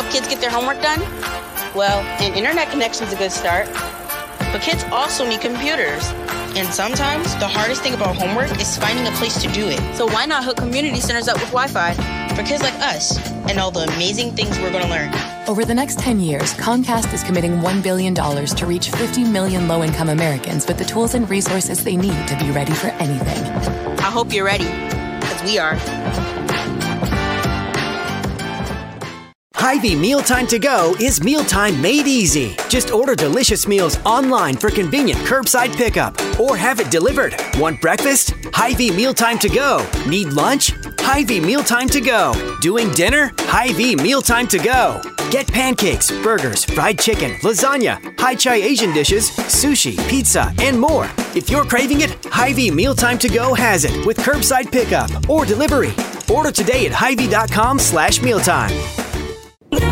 help kids get their homework done? Well, an internet connection is a good start. But kids also need computers. And sometimes the hardest thing about homework is finding a place to do it. So why not hook community centers up with Wi Fi for kids like us and all the amazing things we're going to learn? Over the next 10 years, Comcast is committing $1 billion to reach 50 million low income Americans with the tools and resources they need to be ready for anything. I hope you're ready, because we are. Hy-Vee Mealtime to Go is mealtime made easy. Just order delicious meals online for convenient curbside pickup or have it delivered. Want breakfast? Hy-Vee Mealtime to Go. Need lunch? Hy-Vee Mealtime to Go. Doing dinner? Hy-Vee Mealtime to Go. Get pancakes, burgers, fried chicken, lasagna, Hy-Chi Asian dishes, sushi, pizza, and more. If you're craving it, Hy-Vee Mealtime to Go has it with curbside pickup or delivery. Order today at Hy-Vee.com slash mealtime.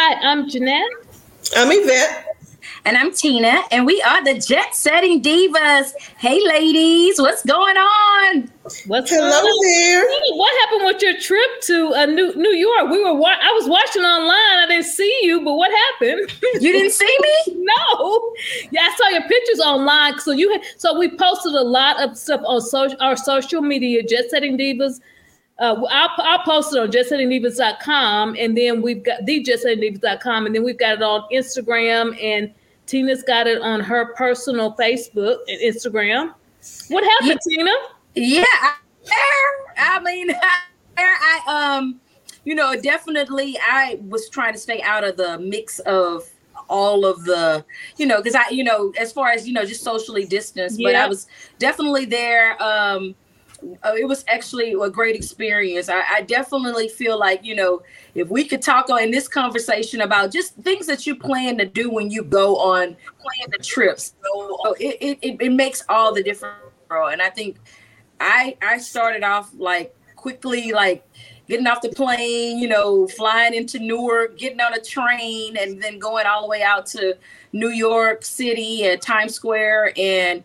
Hi, I'm Jeanette. I'm Yvette. And I'm Tina, and we are the Jet Setting Divas. Hey, ladies, what's going on? What's Hello going on? there. What happened with your trip to uh, New New York? We were wa- I was watching online. I didn't see you, but what happened? You didn't see me? no. Yeah, I saw your pictures online. So you had, so we posted a lot of stuff on social our social media, Jet Setting Divas. Uh, I'll, I'll post it on jetsettingdivas.com and then we've got the jetsettingdivas.com and then we've got it on Instagram and Tina's got it on her personal Facebook and Instagram. What happened, Tina? Yeah, I, I mean, I um, you know, definitely, I was trying to stay out of the mix of all of the, you know, because I, you know, as far as you know, just socially distanced. But I was definitely there. Um, Oh, it was actually a great experience. I, I definitely feel like you know if we could talk on in this conversation about just things that you plan to do when you go on plan the trips, so it, it, it, makes all the difference. And I think I I started off like quickly like getting off the plane, you know, flying into Newark, getting on a train, and then going all the way out to New York City and Times Square and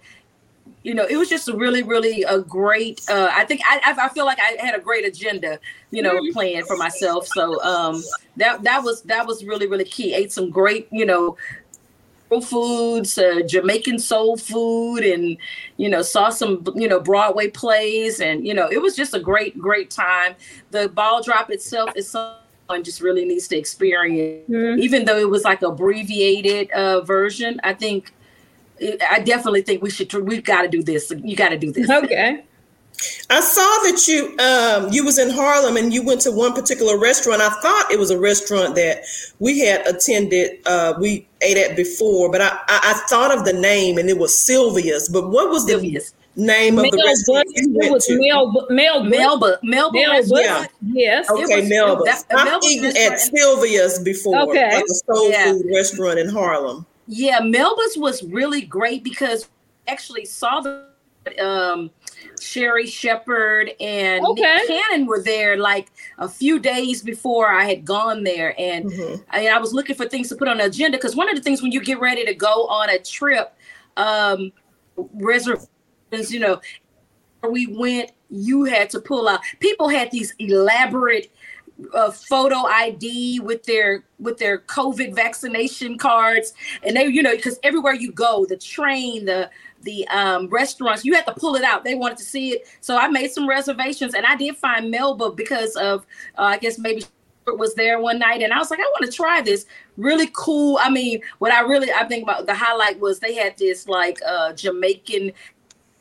you know, it was just a really, really a great. Uh, I think I, I feel like I had a great agenda, you know, planned for myself. So um, that that was that was really, really key. Ate some great, you know, foods, uh, Jamaican soul food, and you know, saw some you know Broadway plays, and you know, it was just a great, great time. The ball drop itself is something just really needs to experience, even though it was like abbreviated uh, version. I think. I definitely think we should. We've got to do this. You got to do this. Okay. I saw that you um you was in Harlem and you went to one particular restaurant. I thought it was a restaurant that we had attended. Uh, we ate at before, but I, I I thought of the name and it was Sylvia's. But what was the Sylvia's. name of the Mel restaurant Bush, you it was to? Mel, Mel, Melba, Melba, Mel restaurant. Bush. Yes. Okay, was- Melba's. that- I've Melba's eaten at Sylvia's before, Okay. like a soul Yeah. food restaurant in Harlem. Yeah, Melba's was really great because actually saw the um Sherri Shepherd and Okay. Nick Cannon were there like a few days before I had gone there, and I, I was looking for things to put on the agenda because one of the things when you get ready to go on a trip, um, reservations, you know, we went, you had to pull out. People had these elaborate photo ID with their with their COVID vaccination cards, and they, you know, because everywhere you go, the train, the the um, restaurants, you had to pull it out. They wanted to see it, so I made some reservations, and I did find Melba because of uh, I guess maybe it was there one night, and I was like, I want to try this. Really cool. I mean, what I really I think about the highlight was they had this like uh, Jamaican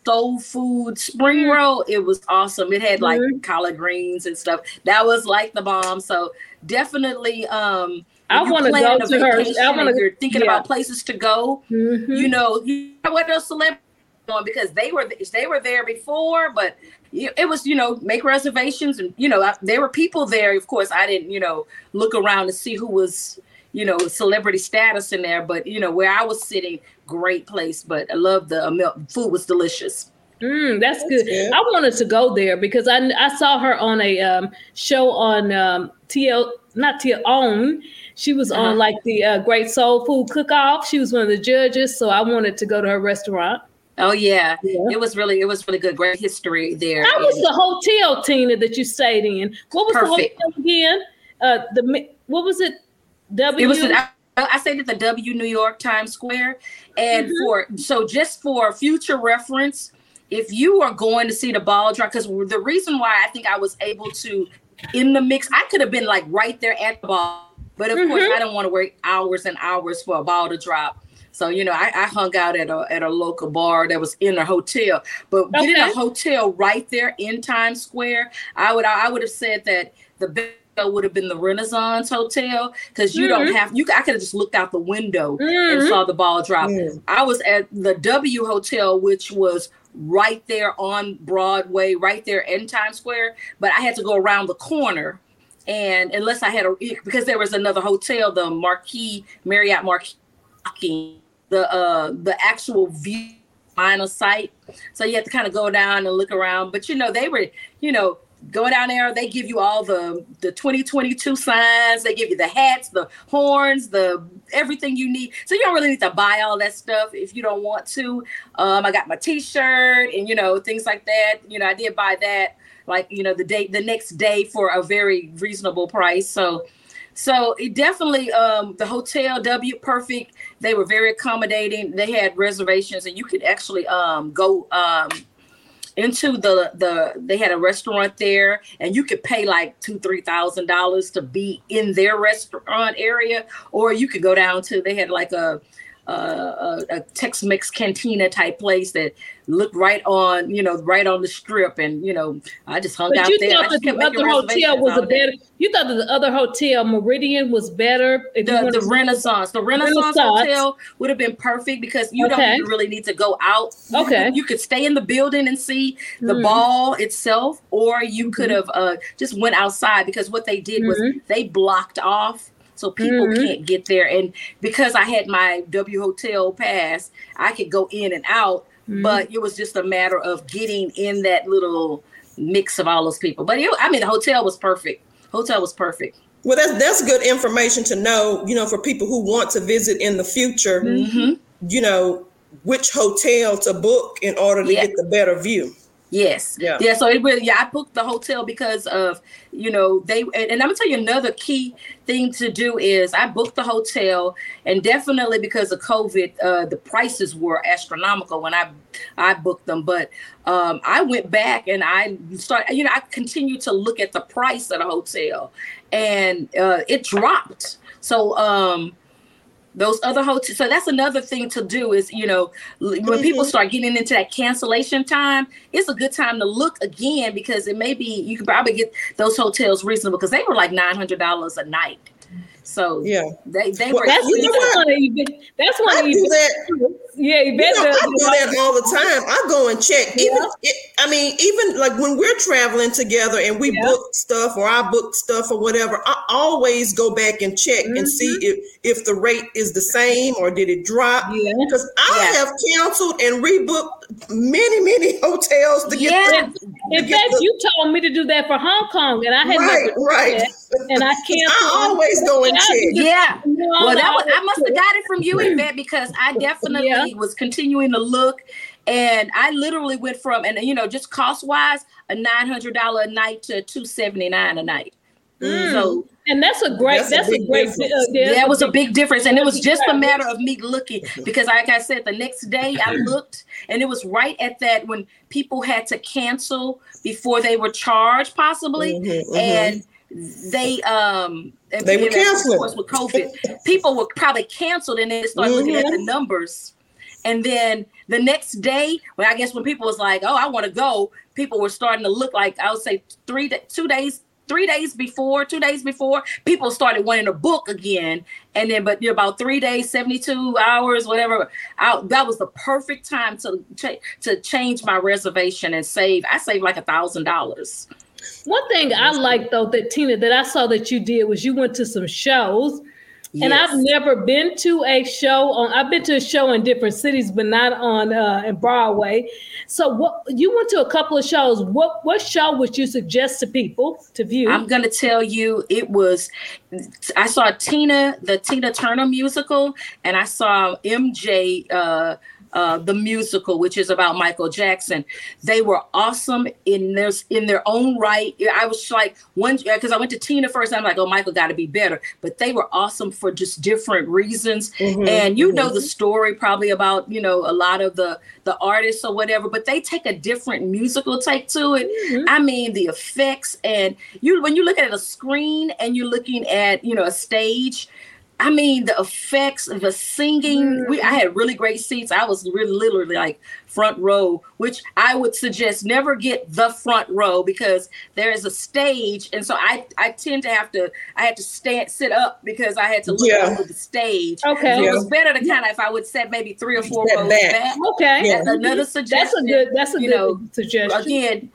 soul food spring mm-hmm. roll. It was awesome. It had like mm-hmm. collard greens and stuff. That was like the bomb. So definitely um I wanna plan go to her- I wanna- you're thinking yeah. about places to go, mm-hmm. you know, you know what those celebrities on because they were they were there before, but it was you know make reservations and you know I, there were people there. Of course, I didn't you know look around to see who was you know, celebrity status in there. But you know, where I was sitting, great place. But I love the uh, food was delicious. Mm, that's, that's good. good. I wanted to go there because I I saw her on a um, show on um, TL not TL OWN. She was uh-huh. on like the uh, Great Soul Food Cook Off. She was one of the judges, so I wanted to go to her restaurant. Oh yeah. yeah. it was really it was really good. Great history there. How was the hotel, Tina, that you stayed in? What was Perfect. the hotel again? Uh, the what was it? W. It was. An, I stayed at the W New York Times Square, and mm-hmm. for so just for future reference, if you are going to see the ball drop, because the reason why I think I was able to in the mix, I could have been like right there at the ball, but of mm-hmm. course I don't want to wait hours and hours for a ball to drop. So you know, I, I, hung out at a at a local bar that was in a hotel. But okay. getting a hotel right there in Times Square, I would I would have said that the best would have been the Renaissance Hotel because you mm-hmm. don't have you. I could have just looked out the window mm-hmm. and saw the ball drop. Mm-hmm. I was at the W Hotel, which was right there on Broadway, right there in Times Square, but I had to go around the corner. And unless I had a because there was another hotel, the Marquis Marriott Marquis the uh the actual view line of sight. So you have to kind of go down and look around. But you know, they were, you know, go down there, they give you all the the 2022 signs, they give you the hats, the horns, the everything you need. So you don't really need to buy all that stuff if you don't want to. Um, I got my t-shirt and you know, things like that. You know, I did buy that like, you know, the day the next day for a very reasonable price. So so it definitely um, the hotel W Perfect. They were very accommodating. They had reservations, and you could actually um, go um, into the the. They had a restaurant there, and you could pay like two three thousand dollars to be in their restaurant area, or you could go down to. They had like a a, a Tex-Mex cantina type place that looked right on, you know, right on the strip, and you know, I just hung but out you there. Thought that the other hotel was a better. You thought that the other hotel, Meridian, was better. The, the Renaissance, the Renaissance, Renaissance, Hotel would have been perfect because you okay. don't really need to go out. Okay, you, you could stay in the building and see the mm. ball itself, or you could mm-hmm. have uh, just went outside because what they did mm-hmm. was they blocked off so people mm-hmm. can't get there. And because I had my W Hotel pass, I could go in and out, mm-hmm. but it was just a matter of getting in that little mix of all those people. But it, I mean, the hotel was perfect. Hotel was perfect. Well, that's that's good information to know. You know, for people who want to visit in the future, mm-hmm. you know, which hotel to book in order to yeah. get the better view. Yes. Yeah. Yeah. So it really, yeah, I booked the hotel because of, you know, they, and, and I'm gonna tell you another key thing to do is I booked the hotel, and definitely because of COVID, uh, the prices were astronomical when I I booked them. But um, I went back and I started, you know, I continued to look at the price of the hotel, and uh, it dropped. So um, those other hotels so that's another thing to do is you know when mm-hmm. people start getting into that cancellation time it's a good time to look again because it may be you can probably get those hotels reasonable because they were like $900 a night so yeah, they they well, were. That's, that's one of you. That's one of you. That, yeah, you bet you know, I do that all the time. I go and check. Yeah. Even it, I mean, even like when we're traveling together and we yeah. book stuff or I book stuff or whatever, I always go back and check mm-hmm. and see if if the rate is the same or did it drop. Yeah. Because I yeah. have canceled and rebooked many many hotels to get. Yeah. In fact, the, you told me to do that for Hong Kong, and I had right, right. And I canceled. I always go and check. Yeah. Well, that was I must have got it from you, Yvette, because I definitely yeah. was continuing to look. And I literally went from, and you know, just cost wise, a nine hundred dollar a night to two seventy nine a night. Mm. So and that's a great that's, that's a, a great uh, yeah, that was a big difference and it was just a matter of me looking because like i said the next day i looked and it was right at that when people had to cancel before they were charged possibly mm-hmm, mm-hmm. and they um they were canceled. Of course, with COVID, people were probably canceled, and then they started mm-hmm. looking at the mm-hmm. numbers. And then the next day, when I guess when people was like, "Oh, I want to go," people were starting to look like I would say three, two days, three days before, two days before, people started wanting to book again. And then, but you know, about three days, seventy-two hours, whatever. I, that was the perfect time to to change my reservation and save. I saved like a thousand dollars. One thing I like though that Tina that I saw that you did was you went to some shows Yes. And I've never been to a show on. I've been to a show in different cities, but not on uh, in Broadway. So, what you went to a couple of shows. What what show would you suggest to people to view? I'm gonna tell you, it was. I saw Tina, the Tina Turner musical, and I saw MJ. Uh, uh, the musical, which is about Michael Jackson. They were awesome in their in their own right. I was like one because I went to Tina first. I'm like, oh, Michael got to be better. But they were awesome for just different reasons. Mm-hmm, and you mm-hmm. know the story probably about you know a lot of the the artists or whatever, but they take a different musical take to it. Mm-hmm. I mean, the effects and you when you look at a screen and you're looking at you know a stage I mean, the effects, the singing. We, I mm-hmm. had really great seats. I was really literally like front row, which I would suggest never get the front row because there is a stage, and so I I tend to have to I had to stand sit up because I had to look yeah. over the stage. Okay, so yeah. it was better to kind of if I would set maybe three or four rows back. back. Okay, yeah. another suggestion. That's a good. That's a good know, suggestion. Again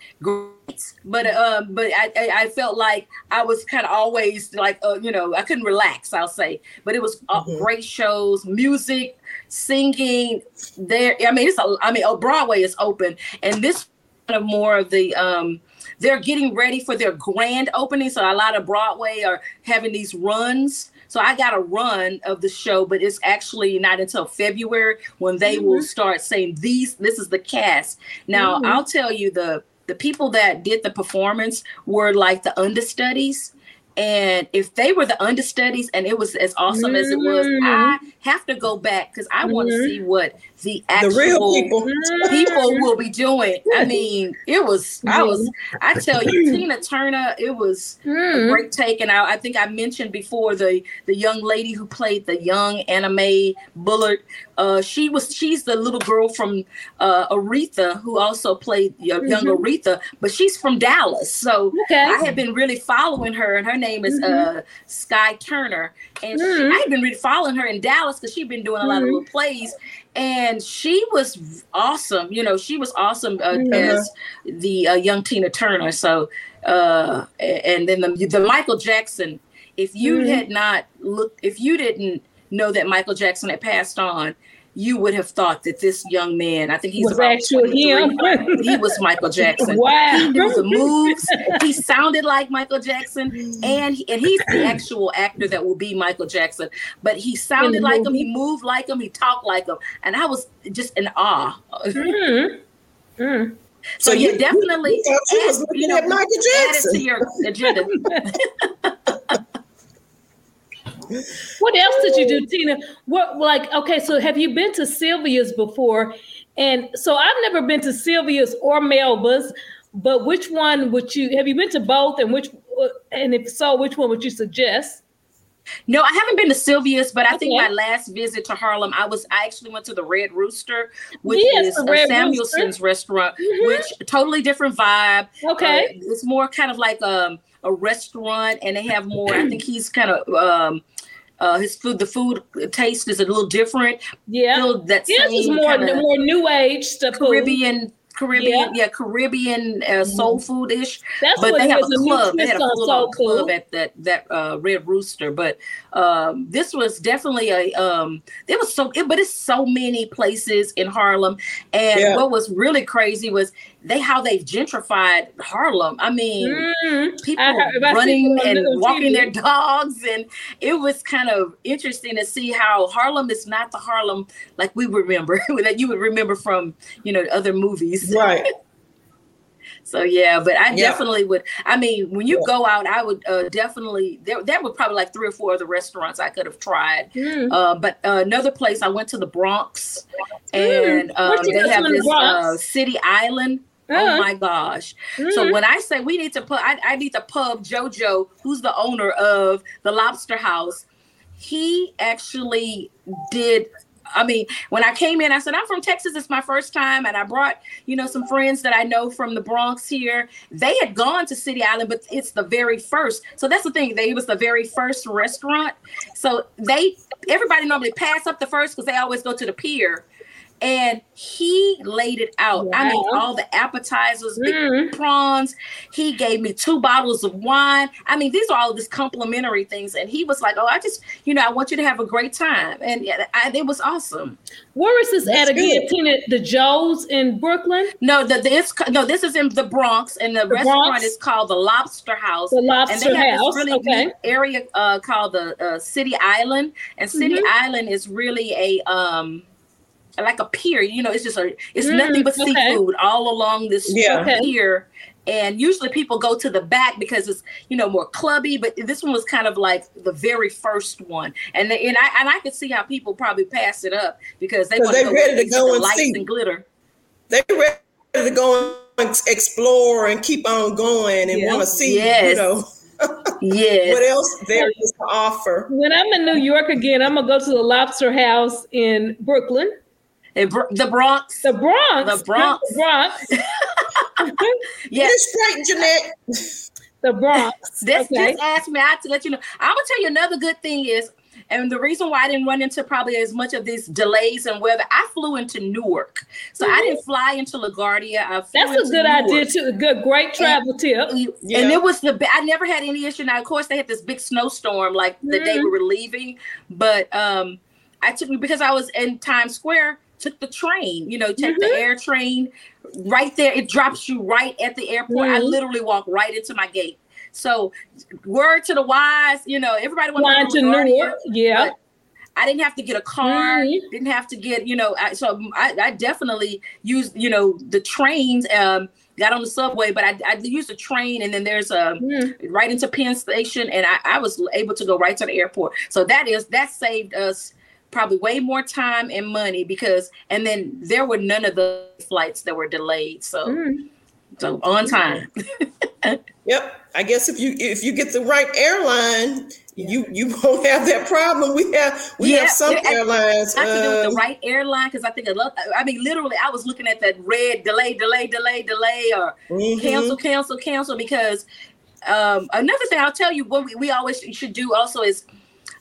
but um but I, I felt like i was kind of always like uh, you know i couldn't relax i'll say but it was uh, mm-hmm. great shows music singing there i mean it's a, i mean oh, broadway is open and this kind of more of the um they're getting ready for their grand opening so a lot of broadway are having these runs so I got a run of the show, but it's actually not until February when they mm-hmm. will start saying these. This is the cast. Now mm-hmm. I'll tell you the the people that did the performance were like the understudies. And if they were the understudies and it was as awesome mm-hmm. as it was, I mm-hmm. have to go back because I mm-hmm. want to see what the actual the real people. people will be doing. I mean, it was, I was, I tell you, Tina Turner, it was a mm-hmm. great take. And I, I think I mentioned before the the young lady who played the young Anna Mae Bullard. Uh, she was, she's the little girl from uh, Aretha who also played young mm-hmm. Aretha, but she's from Dallas. So okay. I have been really following her, and her name is mm-hmm. uh, Skye Turner. And she, I have been really following her in Dallas because she's been doing a lot of little plays and she was awesome. You know, she was awesome uh, yeah. as the uh, young Tina Turner. So, uh, and then the, the Michael Jackson. If you mm-hmm. had not looked, if you didn't know that Michael Jackson had passed on, you would have thought that this young man, I think he's was actually him. he was Michael Jackson. Wow. He knew the moves. he sounded like Michael Jackson. And, he, and he's the actual actor that will be Michael Jackson. But he sounded like him. He moved like him. He talked like him. And I was just in awe. Mm-hmm. Mm. So, so you, you definitely you, add, you know, Michael Jackson. add to your agenda. what else did you do, Tina? What like okay, so have you been to Sylvia's before? And so I've never been to Sylvia's or Melba's, but which one would you have you been to both and which and if so, which one would you suggest? No, I haven't been to Sylvia's, but I okay. think my last visit to Harlem, I was I actually went to the Red Rooster, which yes, is a Samuelsson's Rooster. restaurant, mm-hmm. which totally different vibe. Okay, uh, it's more kind of like um, a restaurant, and they have more. I think he's kind of um, uh, his food, the food taste is a little different. Yeah, that yeah, it's more more new age stuff. Caribbean Caribbean, yeah, yeah Caribbean uh, soul mm-hmm. food ish. That's but they have a club. They had a full club at that that uh, Red Rooster. But um, this was definitely a. Um, there was so, it, but it's so many places in Harlem. And yeah. what was really crazy was they how they've gentrified Harlem. I mean, mm, people I, running and walking TV. their dogs, and it was kind of interesting to see how Harlem is not the Harlem like we remember that you would remember from you know other movies, right? So yeah, but I yeah. definitely would. I mean, when you yeah. go out, I would uh, definitely. There, there were probably like three or four other restaurants I could have tried. Mm. Uh, but uh, another place I went to the Bronx, mm. and um, they have this uh, City Island. Oh my gosh. Mm-hmm. So when I say we need to put, I, I need to pub JoJo, who's the owner of the Lobster House. He actually did I mean, when I came in, I said, I'm from Texas. It's my first time. And I brought, you know, some friends that I know from the Bronx here. They had gone to City Island, but it's the very first. So that's the thing. They, it was the very first restaurant. So they, everybody normally pass up the first because they always go to the pier and he laid it out. Wow. I mean, all the appetizers, mm. prawns. He gave me two bottles of wine. I mean, these are all of these complimentary things. And he was like, "Oh, I just, you know, I want you to have a great time," and I, it was awesome. Where is this That's at again? Tina, the Joe's in Brooklyn? No, the this no, this is in the Bronx, and the, the restaurant Bronx? is called the Lobster House. The Lobster and they have House. This really okay. area uh, called the uh, City Island, and City mm-hmm. Island is really a um like a pier. You know, it's just a it's mm, nothing but okay. seafood all along this yeah. pier. And usually people go to the back because it's you know more clubby, but this one was kind of like the very first one, and the, and I and I could see how people probably pass it up because they want to ready to go and lights see. and glitter. They're ready to go and explore and keep on going and want to see yes. you know. yes. What else there is to offer? When I'm in New York again, I'm gonna go to the Lobster House in Brooklyn the Bronx. The Bronx. The Bronx. The Bronx. yes. straight, Jeanette. The Bronx. This okay. just asked me. I have to let you know. I'm gonna tell you another good thing is, and the reason why I didn't run into probably as much of these delays and weather, I flew into Newark, so mm-hmm. I didn't fly into LaGuardia. I That's a good Newark. idea too. A good, great travel and, tip. Yeah. And it was the. I never had any issue. Now, of course, they had this big snowstorm like the mm-hmm. day we were leaving, but um, I took because I was in Times Square took the train, you know, take mm-hmm. the air train right there. It drops you right at the airport. Mm-hmm. I literally walk right into my gate. So, word to the wise, you know, everybody wants to New York. Yeah. I didn't have to get a car. Mm-hmm. Didn't have to get, you know. I, so I, I, definitely used, you know, the trains. Um, got on the subway, but I, I used the train, and then there's a mm. right into Penn Station, and I, I was able to go right to the airport. So that is that saved us probably way more time and money because and then there were none of the flights that were delayed so mm. so on time yep i guess if you if you get the right airline you you won't have that problem we have we yeah, have some airlines I have to do with the um, right airline because i think a lot i mean literally i was looking at that red delay delay delay delay or mm-hmm. cancel cancel cancel because um, another thing i'll tell you what we, we always should do also is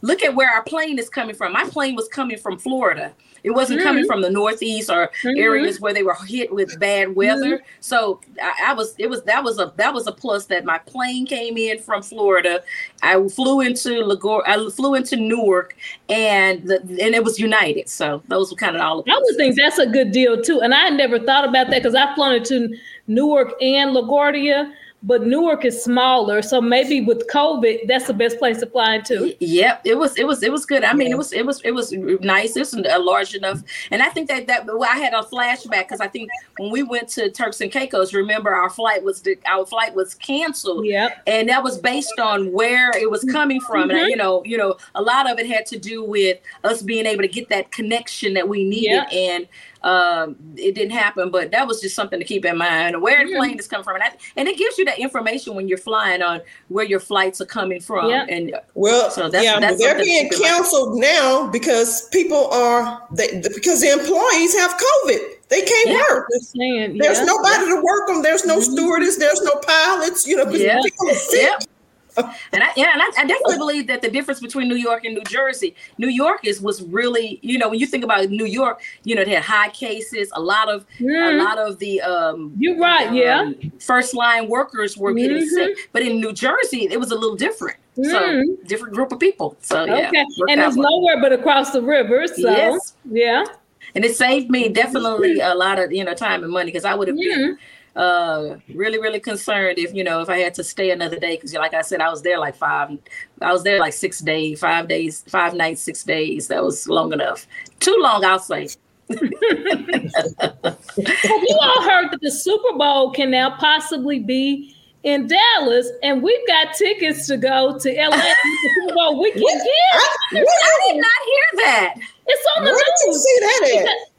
look at where our plane is coming from. My plane was coming from Florida. It wasn't mm-hmm. coming from the Northeast or mm-hmm. areas where they were hit with bad weather. Mm-hmm. So I, I, was, it was that was a that was a plus that my plane came in from Florida. I flew into Lagor, I flew into Newark, and the, and it was United. So those were kind of all. Of I would think that's a good deal too, and I never thought about that because I've flown into Newark and LaGuardia but Newark is smaller, so maybe with COVID, that's the best place to fly into. Yep, it was, it was, it was good. I mean, it was, it was, it was nice. It's a large enough, and I think that that well, I had a flashback because I think when we went to Turks and Caicos, remember our flight was our flight was canceled. Yep, and that was based on where it was coming from, mm-hmm. and you know, you know, a lot of it had to do with us being able to get that connection that we needed, yep. and um, it didn't happen, but that was just something to keep in mind. Where the plane is coming from, and, I, and it gives you that information when you're flying on where your flights are coming from. Yeah. And well, so that's, yeah, that's they're being canceled now because people are they, because the employees have COVID. They can't yeah, work. Saying, there's yeah, nobody to work them. There's no mm-hmm. stewardess. There's no pilots. You know, yeah. people are sick. And I, yeah, and I, I, definitely believe that the difference between New York and New Jersey, New York is was really, you know, when you think about New York, you know, it had high cases, a lot of mm. a lot of the um You're right, um, yeah. First line workers were getting mm-hmm. sick. But in New Jersey, it was a little different. Mm. So different group of people. So yeah. And it's nowhere but across the river. So yes. yeah. And it saved me definitely a lot of, you know, time and money because I would have been mm uh really really concerned if you know if i had to stay another day because like i said i was there like five i was there like six days five days five nights six days that was long enough too long i'll say have you all heard that the super bowl can now possibly be in Dallas, and we've got tickets to go to LA Super Bowl weekend. I, I did not hear that. It's on the Where news. did you see that at?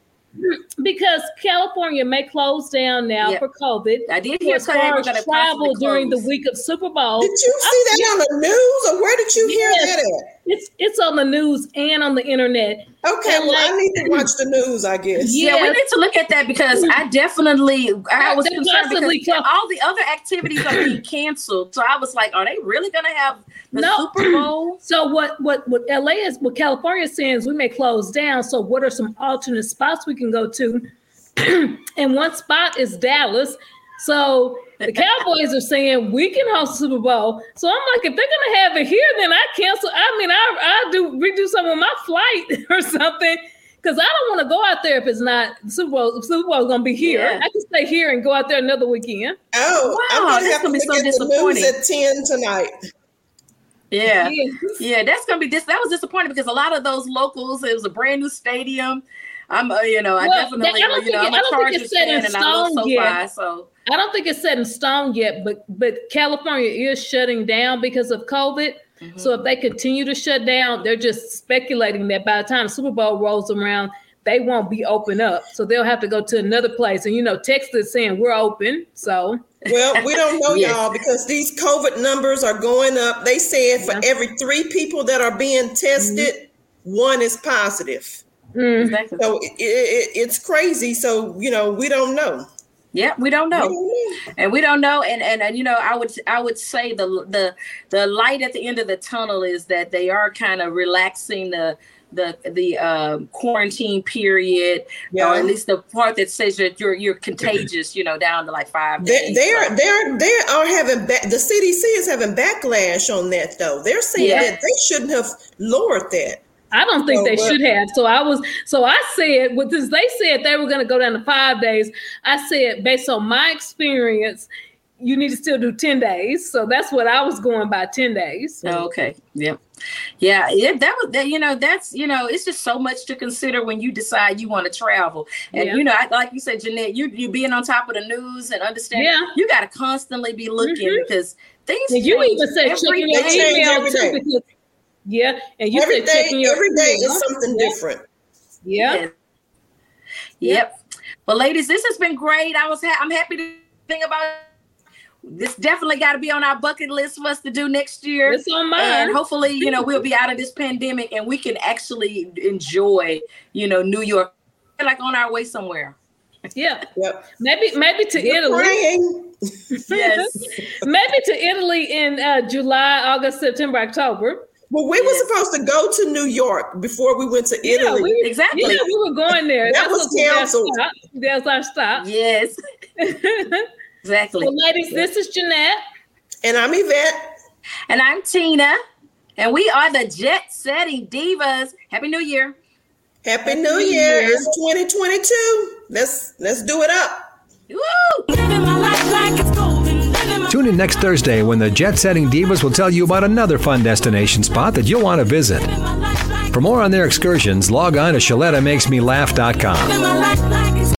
Because California may close down now yep. for COVID. I did hear as far as travel during the week of Super Bowl. Did you see that on the news, or where did you hear yes. that at? It's it's on the news and on the internet. Okay, well, I need to watch the news, I guess. Yeah, we need to look at that because I definitely I was They're concerned constantly because clo- all the other activities are being canceled. So I was like, are they really gonna have the No. Super Bowl? So what what what LA is what California is saying is we may close down. So what are some alternate spots we can go to? and one spot is Dallas. So the Cowboys are saying we can host the Super Bowl. So I'm like, if they're gonna have it here, then I cancel. I mean, I I do redo some of my flight or something. Because I don't want to go out there if it's not Super Bowl. Super Bowl is gonna be here. Yeah. I can stay here and go out there another weekend. Oh, I'm Wow, gonna that's have gonna be so at the disappointing. news at ten tonight. Yeah. Yes. Yeah, that's gonna be dis- that was disappointing because a lot of those locals, it was a brand new stadium. I'm, uh, you know, I Well, definitely, I don't you know, think I'm it- I a don't think Chargers set in fan and I love stone SoFi, yet. so I don't think it's set in stone yet, but but California is shutting down because of COVID. Mm-hmm. So if they continue to shut down, they're just speculating that by the time Super Bowl rolls around, they won't be open up. So they'll have to go to another place. And you know, Texas is saying we're open. So Well, we don't know, Yes. y'all, because these COVID numbers are going up. They said for Yeah. every three people that are being tested, one is positive. mm, exactly. So it, it, it's crazy. So you know, we don't know. Yeah, we don't know. and we don't know and, and and you know i would i would say the the the light at the end of the tunnel is that they are kind of relaxing the the the um, quarantine period Yeah. or at least the part that says that you're you're contagious you know down to like five They, they are they're they are having back. The CDC is having backlash on that though. They're saying Yeah. that they shouldn't have lowered that. I don't think So they what- should have. So I was so I said with this they said they were gonna go down to five days. I said based on my experience, you need to still do 10 days. So that's what I was going by 10 days. Oh, okay. Yep. Yeah. Yeah. That was that. You know. That's you know. It's just so much to consider when you decide you want to travel. And Yeah. you know, I, like you said, Jeanette, you you being on top of the news and understanding, Yeah. You got to constantly be looking Mhm. because things. And you change even said every checking your email every too. Because, yeah, and you every said day, checking your every day email. is something Yeah. different. Yeah. Yes. Yep. Well, ladies, this has been great. I was ha- I'm happy to think about this. Definitely got to be on our bucket list for us to do next year. It's on mine. and hopefully, you know, we'll be out of this pandemic and we can actually enjoy, you know, New York, like on our way somewhere. Yeah. Yep. Maybe maybe to We're Italy. praying. Yes. maybe to Italy in uh, July, August, September, October. Well, we Yes. were supposed to go to New York before we went to Yeah, Italy. we, Exactly. Yeah, we were going there. That was canceled. That's our stop. yes. Exactly. ladies, this is Jeanette. and I'm Yvette. And I'm Tina, and we are the Jet Setting Divas. Happy New Year. Happy, New, Year. It's 2022. Let's let's do it up. Woo! Tune in next Thursday when the Jet Setting Divas will tell you about another fun destination spot that you'll want to visit. For more on their excursions, log on to ShalettaMakesMeLaugh.com.